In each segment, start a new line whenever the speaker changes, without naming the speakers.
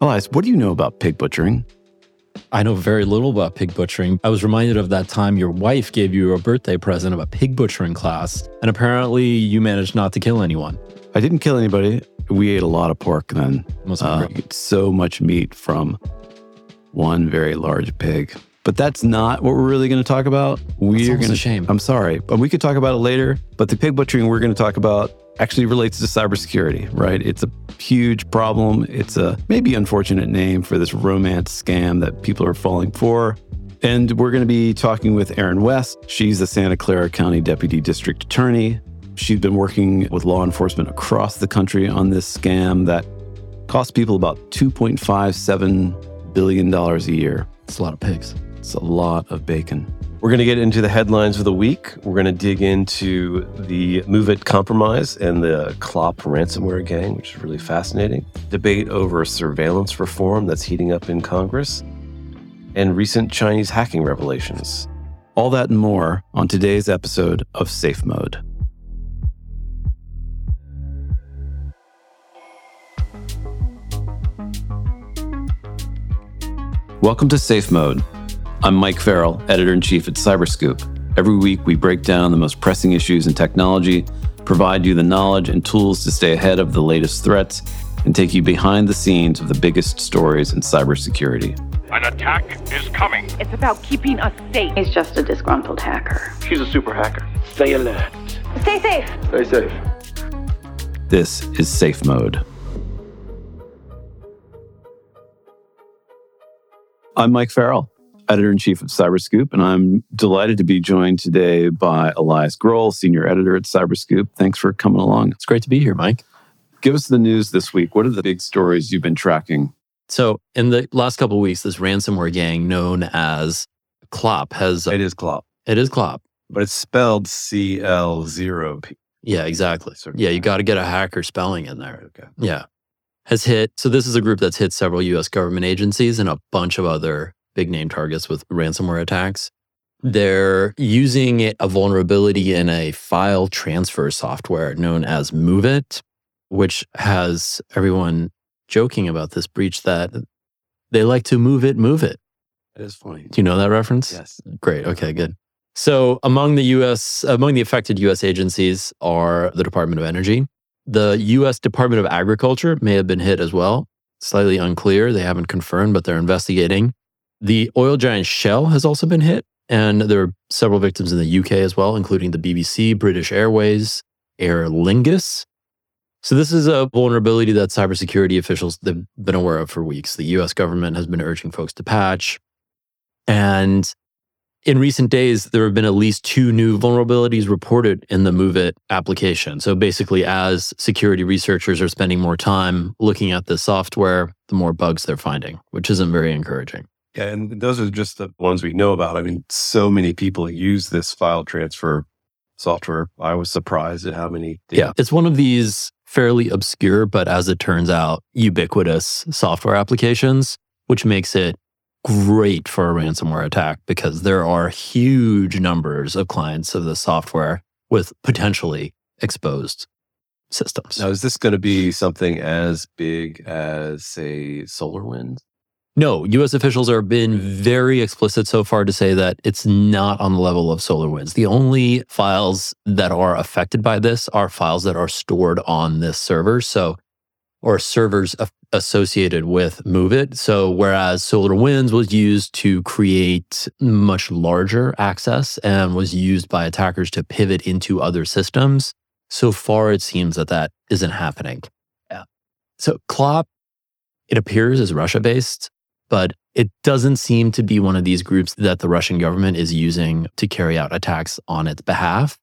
Elias, what do you know about pig butchering?
I know very little about pig butchering. I was reminded of that time your wife gave you a birthday present of a pig butchering class, and apparently you managed not to kill anyone.
I didn't kill anybody. We ate a lot of pork then. Uh,
have been great.
so much meat from one very large pig. But that's not what we're really going to talk about. We're going
to shame.
I'm sorry, but we could talk about it later. But the pig butchering we're going to talk about actually relates to cybersecurity, right? It's a huge problem. It's a maybe unfortunate name for this romance scam that people are falling for. And we're going to be talking with Erin West. She's the Santa Clara County Deputy District Attorney. She's been working with law enforcement across the country on this scam that costs people about $2.57 billion a year.
It's a lot of pigs.
It's a lot of bacon.
We're going to get into the headlines of the week. We're going to dig into the MOVEit compromise and the Clop ransomware gang, which is really fascinating. Debate over surveillance reform that's heating up in Congress, and recent Chinese hacking revelations.
All that and more on today's episode of Safe Mode. Welcome to Safe Mode. I'm Mike Farrell, editor in chief at Cyberscoop. Every week, we break down the most pressing issues in technology, provide you the knowledge and tools to stay ahead of the latest threats, and take you behind the scenes of the biggest stories in cybersecurity.
An attack is coming.
It's about keeping us safe.
He's just a disgruntled hacker.
She's a super hacker. Stay alert.
Stay safe.
Stay safe.
This is Safe Mode. I'm Mike Farrell, editor in chief of Cyberscoop, and I'm delighted to be joined today by Elias Groll, senior editor at Cyberscoop. Thanks for coming along.
It's great to be here, Mike.
Give us the news this week. What are the big stories you've been tracking?
So, in the last couple of weeks, this ransomware gang known as Clop has
It is Clop,
it is Clop.
but it's spelled C L zero P.
Yeah, exactly.
Sure.
Yeah, you got to get a hacker spelling in there.
Okay.
Yeah. Has hit. So this is a group that's hit several US government agencies and a bunch of other big name targets with ransomware attacks. Mm-hmm. They're using a vulnerability in a file transfer software known as MoveIt, which has everyone joking about this breach that they like to move it, move it.
It is funny.
Do you know that reference?
Yes.
Great. Okay, good. So, among the US among the affected US agencies are the Department of Energy. The US Department of Agriculture may have been hit as well. Slightly unclear. They haven't confirmed, but they're investigating. The oil giant Shell has also been hit, and there are several victims in the UK as well, including the BBC, British Airways, Aer Lingus. So this is a vulnerability that cybersecurity officials have been aware of for weeks. The US government has been urging folks to patch. And in recent days, there have been at least two new vulnerabilities reported in the MoveIt application. So basically, as security researchers are spending more time looking at this software, the more bugs they're finding, which isn't very encouraging.
Yeah, and those are just the ones we know about. I mean, so many people use this file transfer software. I was surprised at how many.
Yeah. It's one of these fairly obscure, but as it turns out, ubiquitous software applications, which makes it great for a ransomware attack because there are huge numbers of clients of the software with potentially exposed systems.
Now, is this going to be something as big as, say, SolarWinds?
No, US officials have been very explicit so far to say that it's not on the level of SolarWinds. The only files that are affected by this are files that are stored on this server. So, or servers associated with MoveIt. So, whereas SolarWinds was used to create much larger access and was used by attackers to pivot into other systems, so far it seems that that isn't happening. Yeah. So, Clop, it appears is Russia based but it doesn't seem to be one of these groups that the Russian government is using to carry out attacks on its behalf.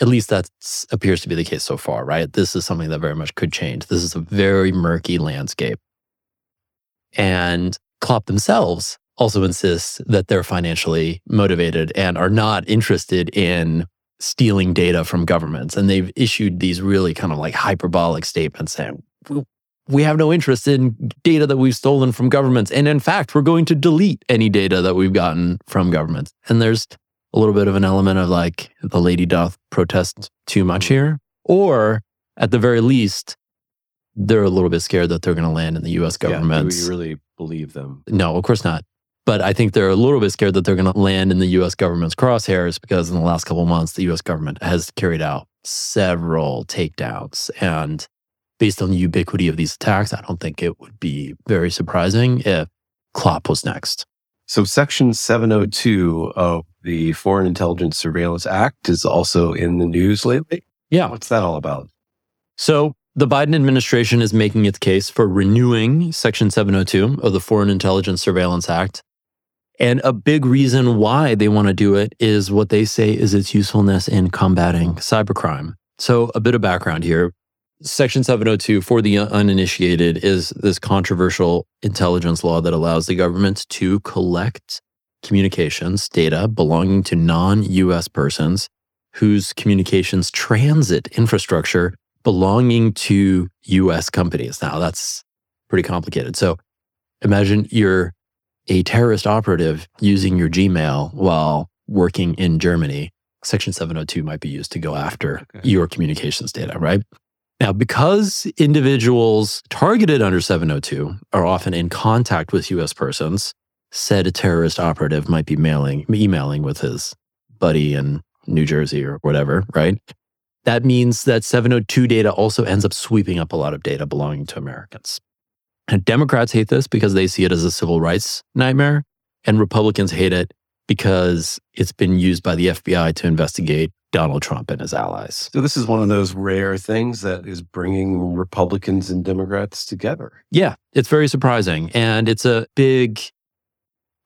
At least that appears to be the case so far, right? This is something that very much could change. This is a very murky landscape. And Clop themselves also insist that they're financially motivated and are not interested in stealing data from governments. And they've issued these really kind of like hyperbolic statements saying, we have no interest in data that we've stolen from governments. And in fact, we're going to delete any data that we've gotten from governments. And there's a little bit of an element of like the lady doth protest too much here. Or at the very least, they're a little bit scared that they're going to land in the US
Yeah,
government.
do we really believe them?
No, of course not. But I think they're a little bit scared that they're going to land in the US government's crosshairs because in the last couple of months, the US government has carried out several takedowns. And based on the ubiquity of these attacks, I don't think it would be very surprising if Clop was next.
So, Section 702 of the Foreign Intelligence Surveillance Act is also in the news lately.
Yeah.
What's that all about?
So the Biden administration is making its case for renewing Section 702 of the Foreign Intelligence Surveillance Act. And a big reason why they want to do it is what they say is its usefulness in combating cybercrime. So, a bit of background here. Section 702 for the uninitiated is this controversial intelligence law that allows the government to collect communications data belonging to non US persons whose communications transit infrastructure belonging to US companies. Now, that's pretty complicated. So, imagine you're a terrorist operative using your Gmail while working in Germany. Section 702 might be used to go after
Okay.
your communications data, right? Now, because individuals targeted under 702 are often in contact with US persons, said a terrorist operative might be mailing, emailing with his buddy in New Jersey or whatever, right? That means that 702 data also ends up sweeping up a lot of data belonging to Americans. And Democrats hate this because they see it as a civil rights nightmare, and Republicans hate it because it's been used by the FBI to investigate Donald Trump and his allies.
So, this is one of those rare things that is bringing Republicans and Democrats together.
Yeah, it's very surprising. And it's a big,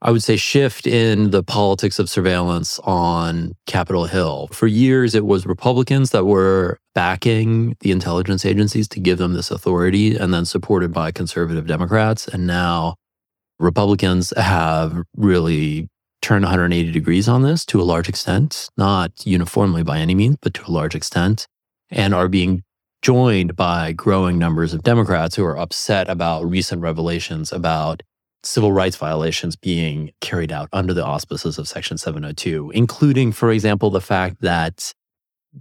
I would say, shift in the politics of surveillance on Capitol Hill. For years, it was Republicans that were backing the intelligence agencies to give them this authority and then supported by conservative Democrats. And now Republicans have really turned 180 degrees on this to a large extent, not uniformly by any means, but to a large extent, and are being joined by growing numbers of Democrats who are upset about recent revelations about civil rights violations being carried out under the auspices of Section 702, including, for example, the fact that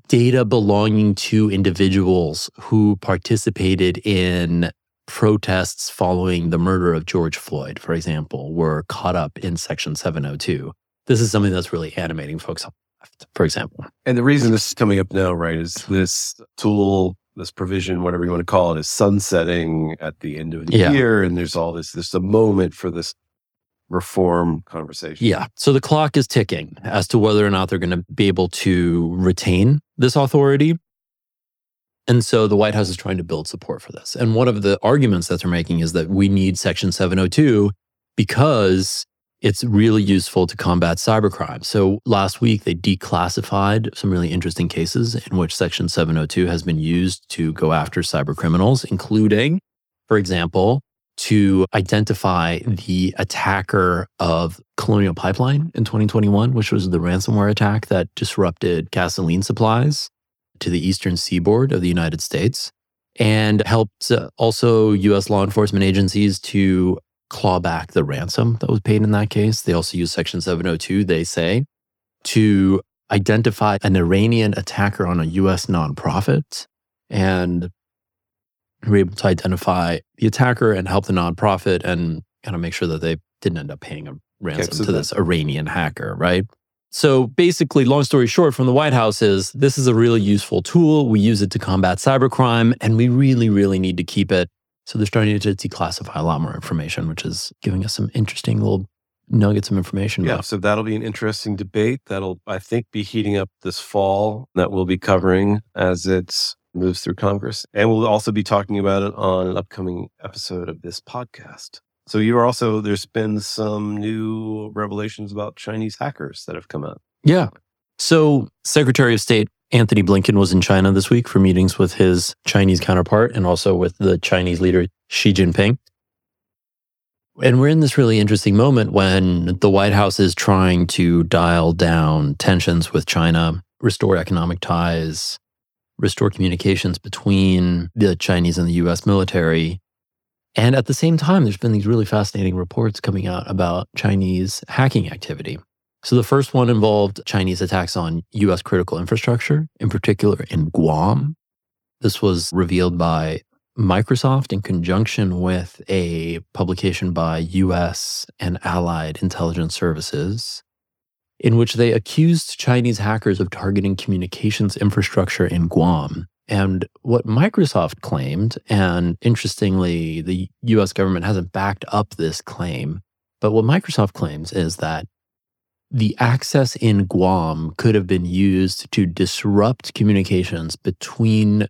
data belonging to individuals who participated in protests following the murder of George Floyd, for example, were caught up in Section 702. This is something that's really animating folks on the left, for example.
And the reason this is coming up now, right, is this tool, this provision, whatever you want to call it, is sunsetting at the end of the
Yeah.
year. And there's all this, there's a moment for this reform conversation.
Yeah. So the clock is ticking as to whether or not they're going to be able to retain this authority. And so the White House is trying to build support for this. And one of the arguments that they're making is that we need Section 702 because it's really useful to combat cybercrime. So last week, they declassified some really interesting cases in which Section 702 has been used to go after cybercriminals, including, for example, to identify the attacker of Colonial Pipeline in 2021, which was the ransomware attack that disrupted gasoline supplies to the eastern seaboard of the United States and helped uh, also US law enforcement agencies to claw back the ransom that was paid in that case. They also used Section 702, they say, to identify an Iranian attacker on a US nonprofit and were able to identify the attacker and help the nonprofit and kind of make sure that they didn't end up paying a ransom
so
to this Iranian hacker, right? So basically, long story short, from the White House is this is a really useful tool. We use it to combat cybercrime, and we really, really need to keep it. So they're starting to declassify a lot more information, which is giving us some interesting little nuggets of information.
Yeah,
about-
so that'll be an interesting debate that'll, I think, be heating up this fall that we'll be covering as it moves through Congress. And we'll also be talking about it on an upcoming episode of this podcast. So you are also, there's been some new revelations about Chinese hackers that have come out.
Yeah. So, Secretary of State Antony Blinken was in China this week for meetings with his Chinese counterpart and also with the Chinese leader Xi Jinping. And we're in this really interesting moment when the White House is trying to dial down tensions with China, restore economic ties, restore communications between the Chinese and the US military. And at the same time, there's been these really fascinating reports coming out about Chinese hacking activity. So the first one involved Chinese attacks on US critical infrastructure, in particular in Guam. This was revealed by Microsoft, in conjunction with a publication by US and allied intelligence services, in which they accused Chinese hackers of targeting communications infrastructure in Guam. And what Microsoft claimed, and interestingly, the US government hasn't backed up this claim, but what Microsoft claims is that the access in Guam could have been used to disrupt communications between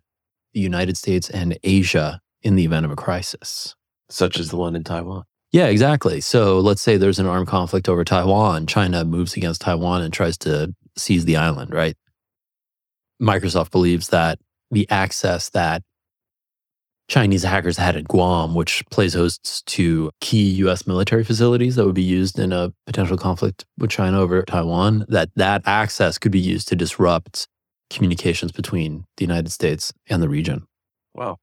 the United States and Asia in the event of a crisis.
Such as the one in Taiwan.
Yeah, exactly. So let's say there's an armed conflict over Taiwan. China moves against Taiwan and tries to seize the island, right? Microsoft believes that the access that Chinese hackers had at Guam, which plays hosts to key US military facilities that would be used in a potential conflict with China over Taiwan, that that access could be used to disrupt communications between the United States and the region.
Wow.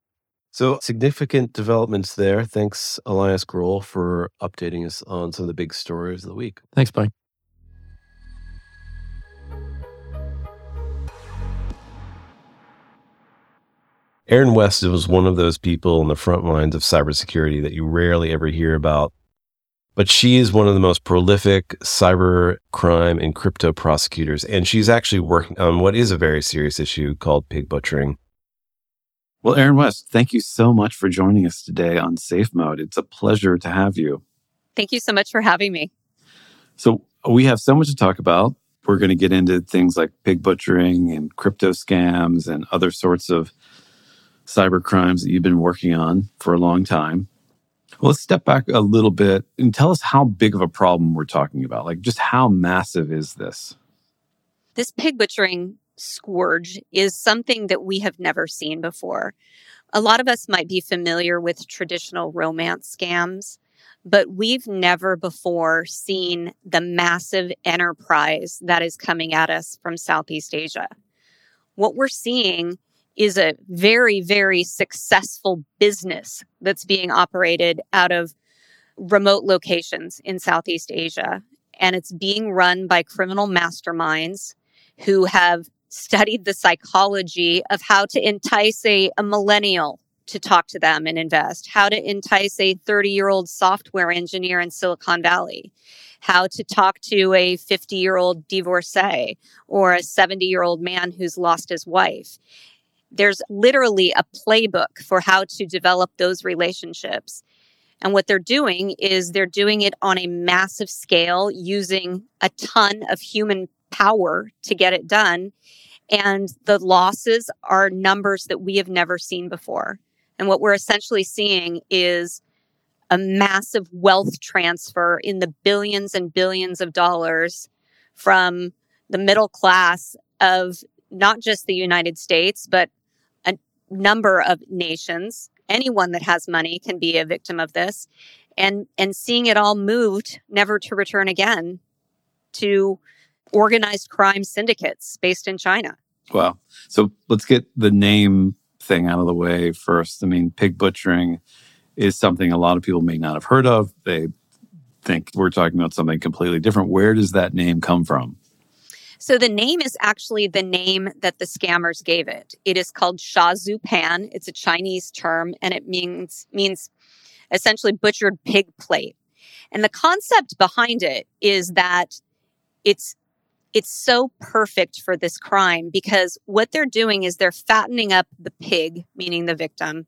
So significant developments there. Thanks, Elias Groll, for updating us on some of the big stories of the week.
Thanks, Mike.
Erin West was one of those people in the front lines of cybersecurity that you rarely ever hear about. But she is one of the most prolific cyber crime and crypto prosecutors. And she's actually working on what is a very serious issue called pig butchering.
Well, Erin West, thank you so much for joining us today on Safe Mode. It's a pleasure to have you.
Thank you so much for having me.
So, we have so much to talk about. We're going to get into things like pig butchering and crypto scams and other sorts of cyber crimes that you've been working on for a long time. Well, let's step back a little bit and tell us how big of a problem we're talking about. Like, just how massive is this?
This pig butchering scourge is something that we have never seen before. A lot of us might be familiar with traditional romance scams, but we've never before seen the massive enterprise that is coming at us from Southeast Asia. What we're seeing is a very, very successful business that's being operated out of remote locations in Southeast Asia. And it's being run by criminal masterminds who have studied the psychology of how to entice a, a millennial to talk to them and invest, how to entice a 30 year old software engineer in Silicon Valley, how to talk to a 50 year old divorcee or a 70 year old man who's lost his wife there's literally a playbook for how to develop those relationships. And what they're doing is they're doing it on a massive scale using a ton of human power to get it done. And the losses are numbers that we have never seen before. And what we're essentially seeing is a massive wealth transfer in the billions and billions of dollars from the middle class of not just the United States, but number of nations. Anyone that has money can be a victim of this. And, and seeing it all moved never to return again to organized crime syndicates based in China.
Wow. So let's get the name thing out of the way first. I mean, pig butchering is something a lot of people may not have heard of. They think we're talking about something completely different. Where does that name come from?
So the name is actually the name that the scammers gave it. It is called Sha Zhu Pan. It's a Chinese term and it means means essentially butchered pig plate. And the concept behind it is that it's it's so perfect for this crime because what they're doing is they're fattening up the pig, meaning the victim,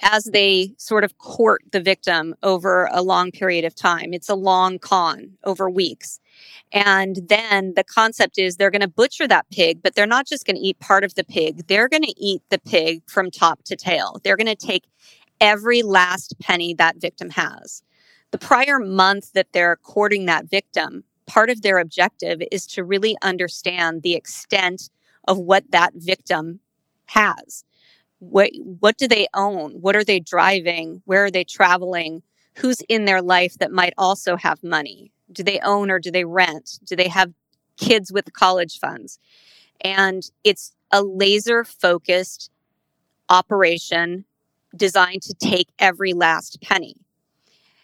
as they sort of court the victim over a long period of time. It's a long con over weeks. And then the concept is they're going to butcher that pig, but they're not just going to eat part of the pig. They're going to eat the pig from top to tail. They're going to take every last penny that victim has. The prior month that they're courting that victim, part of their objective is to really understand the extent of what that victim has. What, what do they own? What are they driving? Where are they traveling? Who's in their life that might also have money? Do they own or do they rent? Do they have kids with college funds? And it's a laser focused operation designed to take every last penny.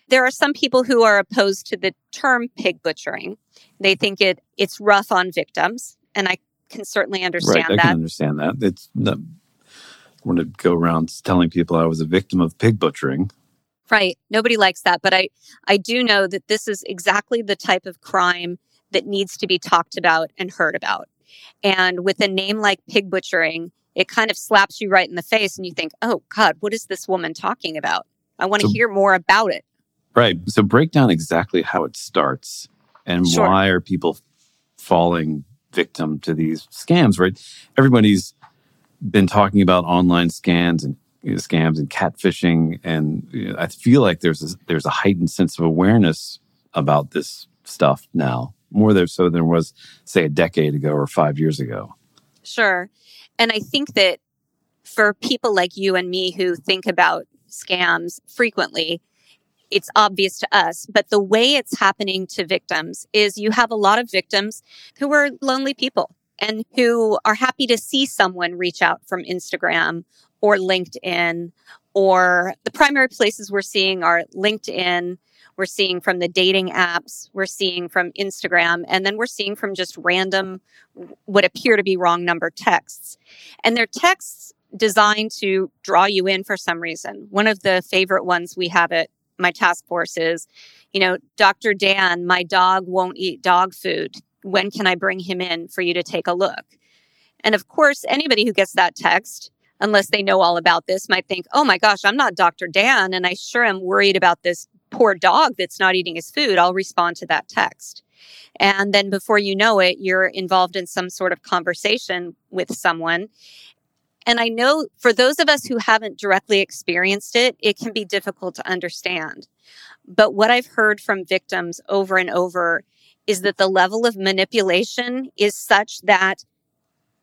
There are some people who are opposed to the term pig butchering. They think it it's rough on victims, and I can certainly understand
right,
that.
I can understand that. It's not, I want to go around telling people I was a victim of pig butchering.
Right. Nobody likes that, but I I do know that this is exactly the type of crime that needs to be talked about and heard about. And with a name like pig butchering, it kind of slaps you right in the face and you think, "Oh god, what is this woman talking about? I want to
So-
hear more about it."
Right. So break down exactly how it starts and
Sure.
why are people falling victim to these scams, right? Everybody's been talking about online scams and you know, scams and catfishing and you know, I feel like there's a, there's a heightened sense of awareness about this stuff now, more there so than was say a decade ago or 5 years ago.
Sure. And I think that for people like you and me who think about scams frequently, it's obvious to us. But the way it's happening to victims is you have a lot of victims who are lonely people and who are happy to see someone reach out from Instagram or LinkedIn or the primary places we're seeing are LinkedIn. We're seeing from the dating apps, we're seeing from Instagram, and then we're seeing from just random what appear to be wrong number texts. And they're texts designed to draw you in for some reason. One of the favorite ones we have at my task force is, you know, Dr. Dan, my dog won't eat dog food. When can I bring him in for you to take a look? And of course, anybody who gets that text, unless they know all about this, might think, oh my gosh, I'm not Dr. Dan, and I sure am worried about this poor dog that's not eating his food. I'll respond to that text. And then before you know it, you're involved in some sort of conversation with someone. And I know for those of us who haven't directly experienced it, it can be difficult to understand. But what I've heard from victims over and over is that the level of manipulation is such that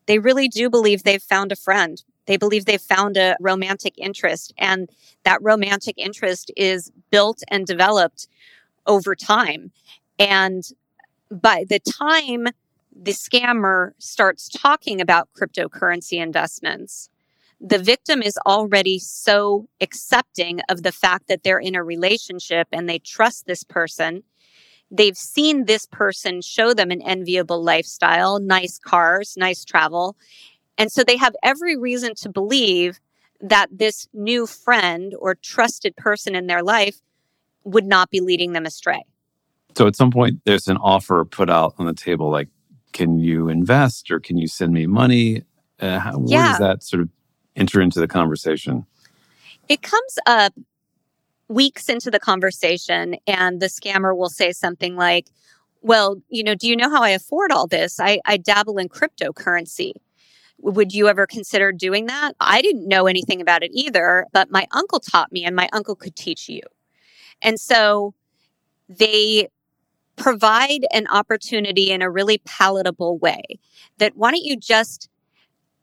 they really do believe they've found a friend. They believe they've found a romantic interest, and that romantic interest is built and developed over time. And by the time the scammer starts talking about cryptocurrency investments, the victim is already so accepting of the fact that they're in a relationship and they trust this person. They've seen this person show them an enviable lifestyle, nice cars, nice travel. And so they have every reason to believe that this new friend or trusted person in their life would not be leading them astray.
So at some point, there's an offer put out on the table like, can you invest or can you send me money? Uh, how, Where
Yeah.
does that sort of enter into the conversation?
It comes up weeks into the conversation, and the scammer will say something like, Well, you know, do you know how I afford all this? I, I dabble in cryptocurrency. Would you ever consider doing that? I didn't know anything about it either, but my uncle taught me, and my uncle could teach you. And so they provide an opportunity in a really palatable way that why don't you just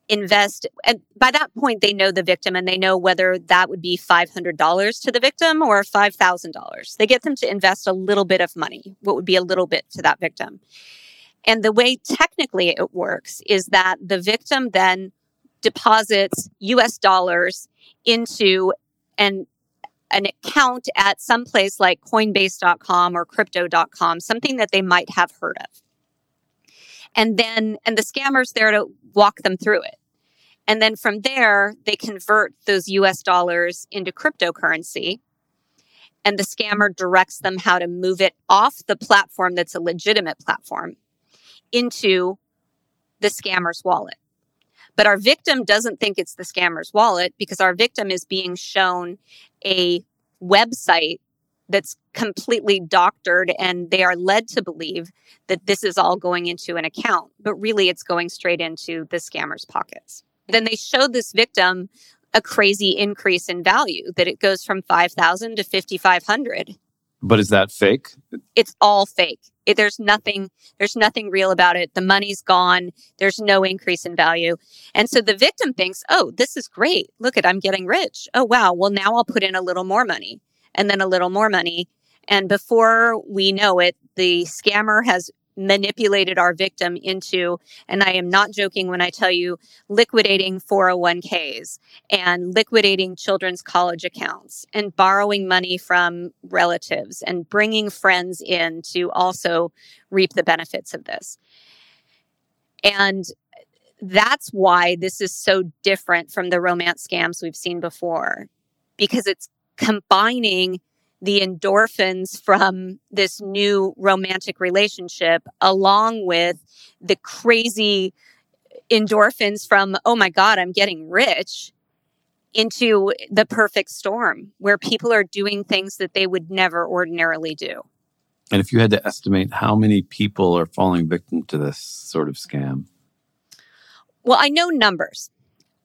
invest and by that point they know the victim and they know whether that would be $500 to the victim or $5000 they get them to invest a little bit of money what would be a little bit to that victim and the way technically it works is that the victim then deposits us dollars into an an account at some place like coinbase.com or crypto.com something that they might have heard of. And then and the scammers there to walk them through it. And then from there they convert those us dollars into cryptocurrency and the scammer directs them how to move it off the platform that's a legitimate platform into the scammer's wallet but our victim doesn't think it's the scammer's wallet because our victim is being shown a website that's completely doctored and they are led to believe that this is all going into an account, but really it's going straight into the scammer's pockets. Then they show this victim a crazy increase in value that it goes from 5,000 to 5,500.
But is that fake?
It's all fake. It, there's nothing there's nothing real about it. The money's gone. There's no increase in value. And so the victim thinks, "Oh, this is great. Look at I'm getting rich. Oh wow. Well, now I'll put in a little more money and then a little more money." And before we know it, the scammer has manipulated our victim into, and I am not joking when I tell you, liquidating 401ks and liquidating children's college accounts and borrowing money from relatives and bringing friends in to also reap the benefits of this. And that's why this is so different from the romance scams we've seen before, because it's combining the endorphins from this new romantic relationship along with the crazy endorphins from, oh my God, I'm getting rich into the perfect storm where people are doing things that they would never ordinarily do.
And if you had to estimate how many people are falling victim to this sort of scam?
Well, I know numbers.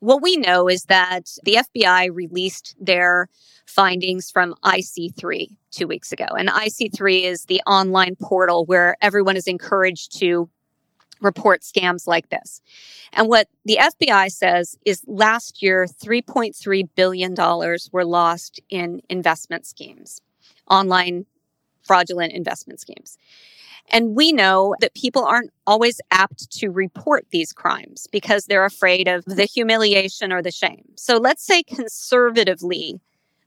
What we know is that the FBI released their findings from IC3 two weeks ago. And IC3 is the online portal where everyone is encouraged to report scams like this. And what the FBI says is last year, $3.3 billion were lost in investment schemes, online fraudulent investment schemes. And we know that people aren't always apt to report these crimes because they're afraid of the humiliation or the shame. So let's say conservatively,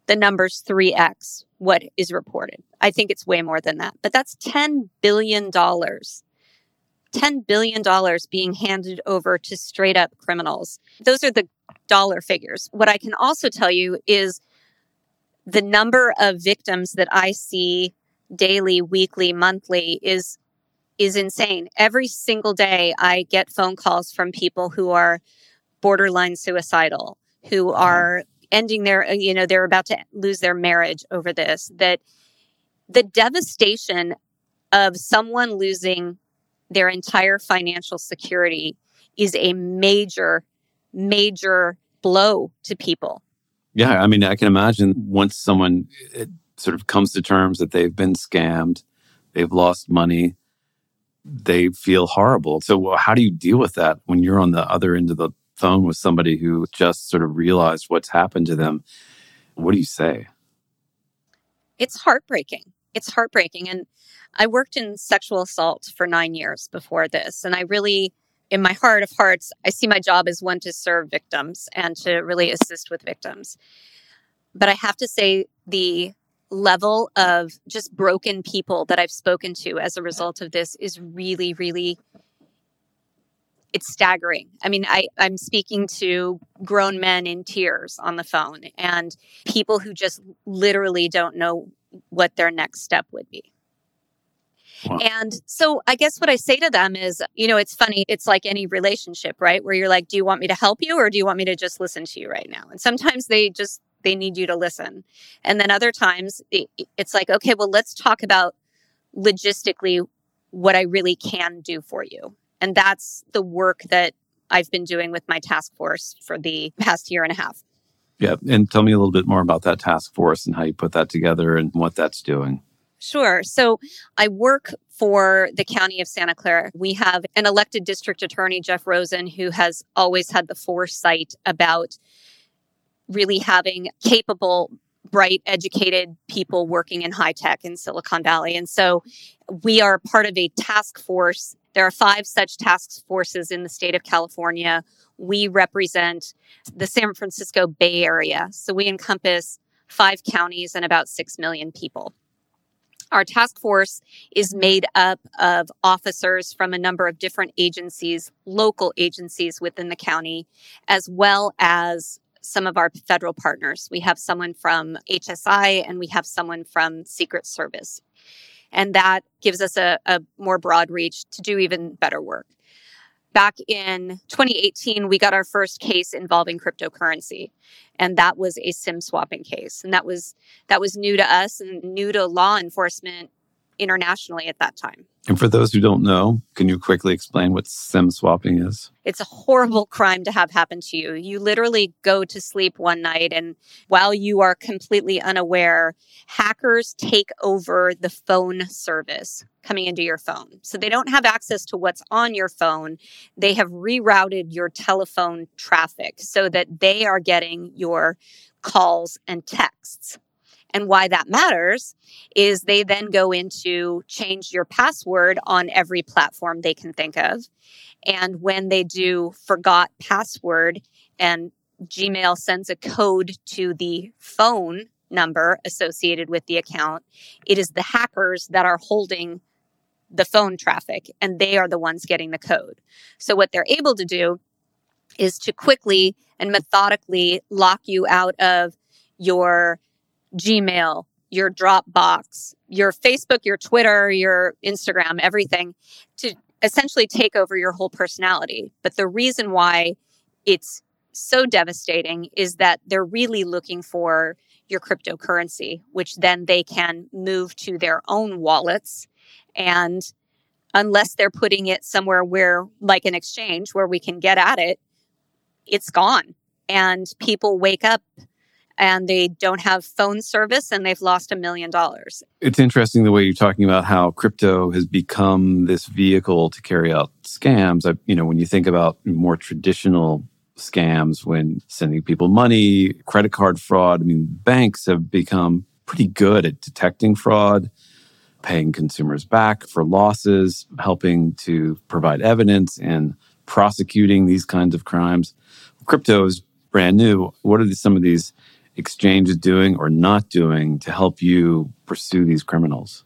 the number's 3x what is reported. I think it's way more than that, but that's $10 billion. $10 billion being handed over to straight up criminals. Those are the dollar figures. What I can also tell you is the number of victims that I see daily, weekly, monthly is is insane. Every single day I get phone calls from people who are borderline suicidal, who are ending their uh, you know they're about to lose their marriage over this that the devastation of someone losing their entire financial security is a major major blow to people
yeah i mean i can imagine once someone sort of comes to terms that they've been scammed, they've lost money, they feel horrible. So, how do you deal with that when you're on the other end of the phone with somebody who just sort of realized what's happened to them? What do you say?
It's heartbreaking. It's heartbreaking. And I worked in sexual assault for nine years before this. And I really, in my heart of hearts, I see my job as one to serve victims and to really assist with victims. But I have to say, the level of just broken people that I've spoken to as a result of this is really, really it's staggering. I mean, I, I'm speaking to grown men in tears on the phone and people who just literally don't know what their next step would be. Wow. And so I guess what I say to them is, you know, it's funny. It's like any relationship, right? Where you're like, do you want me to help you or do you want me to just listen to you right now? And sometimes they just they need you to listen. And then other times it's like, okay, well, let's talk about logistically what I really can do for you. And that's the work that I've been doing with my task force for the past year and a half.
Yeah. And tell me a little bit more about that task force and how you put that together and what that's doing.
Sure. So I work for the county of Santa Clara. We have an elected district attorney, Jeff Rosen, who has always had the foresight about really having capable bright, educated people working in high tech in Silicon Valley. And so we are part of a task force. There are five such task forces in the state of California. We represent the San Francisco Bay Area. So we encompass five counties and about 6 million people. Our task force is made up of officers from a number of different agencies, local agencies within the county, as well as some of our federal partners. We have someone from HSI and we have someone from Secret Service. And that gives us a, a more broad reach to do even better work. Back in 2018, we got our first case involving cryptocurrency, and that was a SIM swapping case. And that was that was new to us and new to law enforcement internationally at that time.
And for those who don't know, can you quickly explain what SIM swapping is?
It's a horrible crime to have happen to you. You literally go to sleep one night, and while you are completely unaware, hackers take over the phone service coming into your phone. So they don't have access to what's on your phone. They have rerouted your telephone traffic so that they are getting your calls and texts. And why that matters is they then go into change your password on every platform they can think of. And when they do forgot password and Gmail sends a code to the phone number associated with the account, it is the hackers that are holding the phone traffic and they are the ones getting the code. So what they're able to do is to quickly and methodically lock you out of your Gmail, your Dropbox, your Facebook, your Twitter, your Instagram, everything to essentially take over your whole personality. But the reason why it's so devastating is that they're really looking for your cryptocurrency, which then they can move to their own wallets. And unless they're putting it somewhere where, like an exchange, where we can get at it, it's gone. And people wake up and they don't have phone service and they've lost a million dollars.
It's interesting the way you're talking about how crypto has become this vehicle to carry out scams. I, you know, when you think about more traditional scams, when sending people money, credit card fraud, I mean, banks have become pretty good at detecting fraud, paying consumers back for losses, helping to provide evidence and prosecuting these kinds of crimes. Crypto is brand new. What are some of these exchange is doing or not doing to help you pursue these criminals?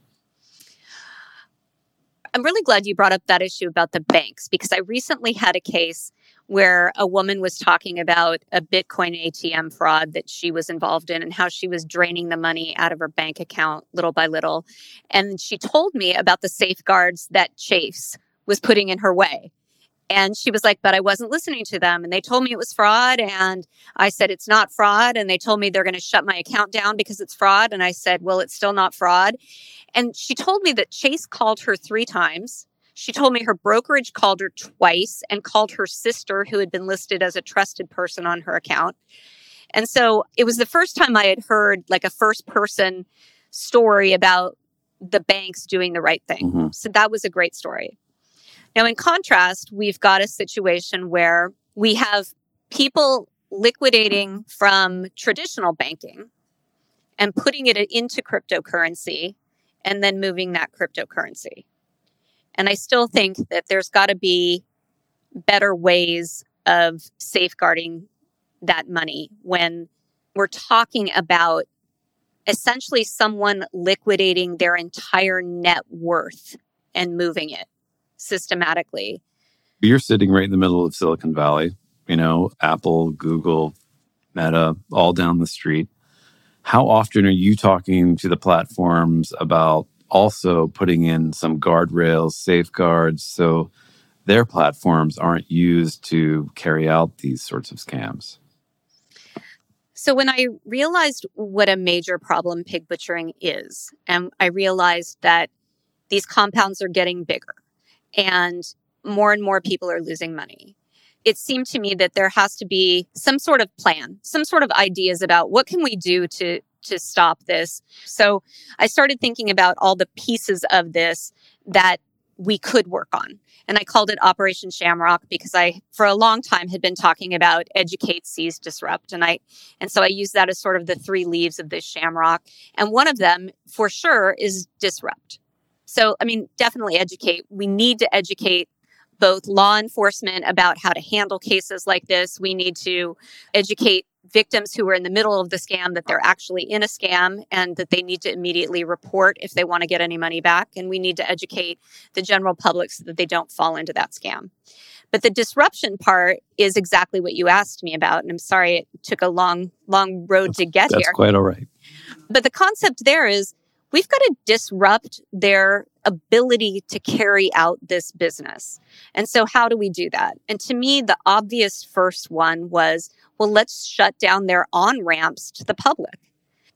I'm really glad you brought up that issue about the banks because I recently had a case where a woman was talking about a Bitcoin ATM fraud that she was involved in and how she was draining the money out of her bank account little by little. And she told me about the safeguards that Chase was putting in her way. And she was like, but I wasn't listening to them. And they told me it was fraud. And I said, it's not fraud. And they told me they're going to shut my account down because it's fraud. And I said, well, it's still not fraud. And she told me that Chase called her three times. She told me her brokerage called her twice and called her sister, who had been listed as a trusted person on her account. And so it was the first time I had heard like a first person story about the banks doing the right thing. Mm-hmm. So that was a great story. Now, in contrast, we've got a situation where we have people liquidating from traditional banking and putting it into cryptocurrency and then moving that cryptocurrency. And I still think that there's got to be better ways of safeguarding that money when we're talking about essentially someone liquidating their entire net worth and moving it systematically.
You're sitting right in the middle of Silicon Valley, you know, Apple, Google, Meta, all down the street. How often are you talking to the platforms about also putting in some guardrails, safeguards, so their platforms aren't used to carry out these sorts of scams?
So, when I realized what a major problem pig butchering is, and I realized that these compounds are getting bigger, and more and more people are losing money. It seemed to me that there has to be some sort of plan, some sort of ideas about what can we do to to stop this. So I started thinking about all the pieces of this that we could work on. And I called it Operation Shamrock because I, for a long time, had been talking about educate, seize, disrupt. And I, and so I use that as sort of the three leaves of this shamrock. And one of them, for sure, is disrupt. So, I mean, definitely educate. We need to educate both law enforcement about how to handle cases like this. We need to educate victims who are in the middle of the scam that they're actually in a scam and that they need to immediately report if they want to get any money back. And we need to educate the general public so that they don't fall into that scam. But the disruption part is exactly what you asked me about. And I'm sorry it took a long, long road to get
that's
here.
That's quite all right.
But the concept there is we've got to disrupt their ability to carry out this business. And so, how do we do that? And to me, the obvious first one was well, let's shut down their on ramps to the public.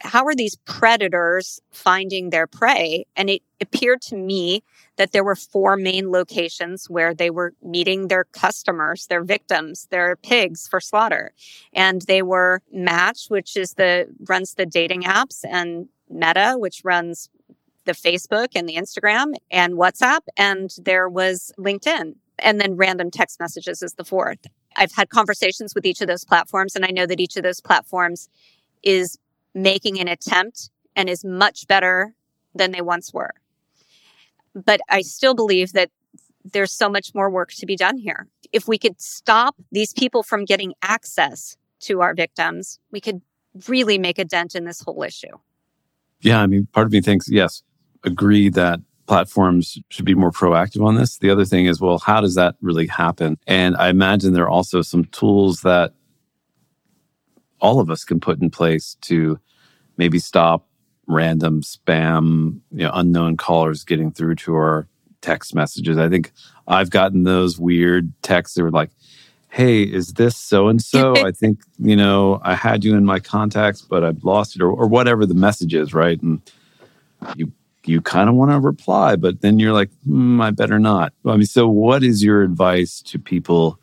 How are these predators finding their prey? And it appeared to me that there were four main locations where they were meeting their customers, their victims, their pigs for slaughter. And they were Match, which is the runs the dating apps, and Meta, which runs the Facebook and the Instagram and WhatsApp. And there was LinkedIn. And then random text messages is the fourth. I've had conversations with each of those platforms, and I know that each of those platforms is making an attempt and is much better than they once were. But I still believe that there's so much more work to be done here. If we could stop these people from getting access to our victims, we could really make a dent in this whole issue.
Yeah, I mean, part of me thinks, yes, agree that platforms should be more proactive on this. The other thing is, well, how does that really happen? And I imagine there are also some tools that all of us can put in place to maybe stop random spam, you know, unknown callers getting through to our text messages. I think I've gotten those weird texts that were like, hey, is this so and so? I think, you know, I had you in my contacts, but I've lost it, or, or whatever the message is, right? And you you kind of want to reply, but then you're like, hmm, I better not. I mean, so what is your advice to people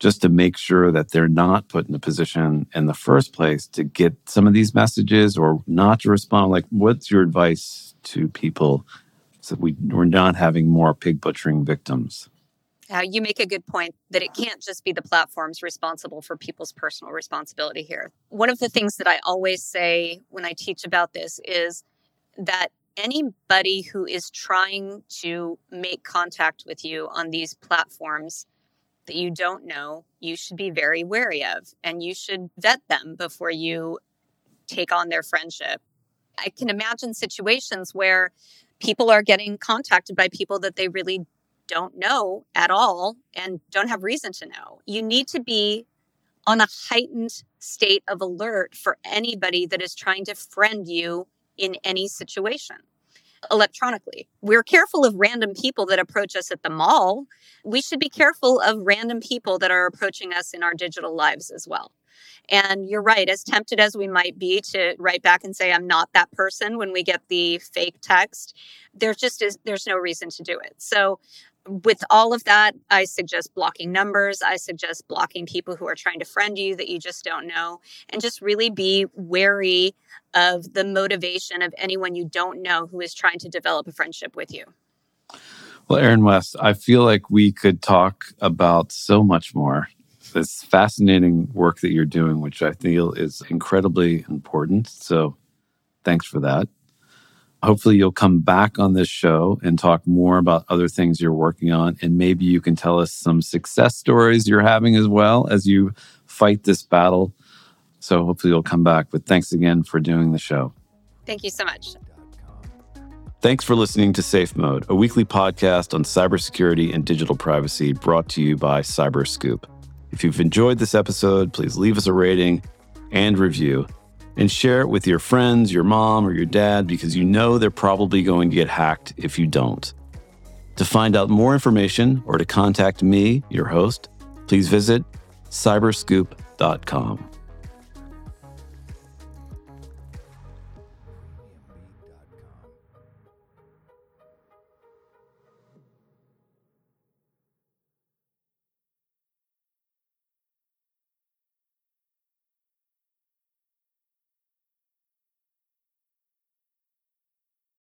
just to make sure that they're not put in a position in the first place to get some of these messages or not to respond? Like, what's your advice to people so we, we're not having more pig butchering victims?
Uh, you make a good point that it can't just be the platforms responsible for people's personal responsibility here. One of the things that I always say when I teach about this is that anybody who is trying to make contact with you on these platforms that you don't know, you should be very wary of and you should vet them before you take on their friendship. I can imagine situations where people are getting contacted by people that they really don't know at all and don't have reason to know. You need to be on a heightened state of alert for anybody that is trying to friend you in any situation electronically. We're careful of random people that approach us at the mall. We should be careful of random people that are approaching us in our digital lives as well. And you're right, as tempted as we might be to write back and say, I'm not that person when we get the fake text, there's just is, there's no reason to do it. So with all of that, I suggest blocking numbers. I suggest blocking people who are trying to friend you that you just don't know, and just really be wary of the motivation of anyone you don't know who is trying to develop a friendship with you.
Well, Erin West, I feel like we could talk about so much more. This fascinating work that you're doing, which I feel is incredibly important. So thanks for that. Hopefully, you'll come back on this show and talk more about other things you're working on. And maybe you can tell us some success stories you're having as well as you fight this battle. So, hopefully, you'll come back. But thanks again for doing the show.
Thank you so much.
Thanks for listening to Safe Mode, a weekly podcast on cybersecurity and digital privacy brought to you by Cyberscoop. If you've enjoyed this episode, please leave us a rating and review and share it with your friends, your mom, or your dad because you know they're probably going to get hacked if you don't. To find out more information or to contact me, your host, please visit cyberscoop.com.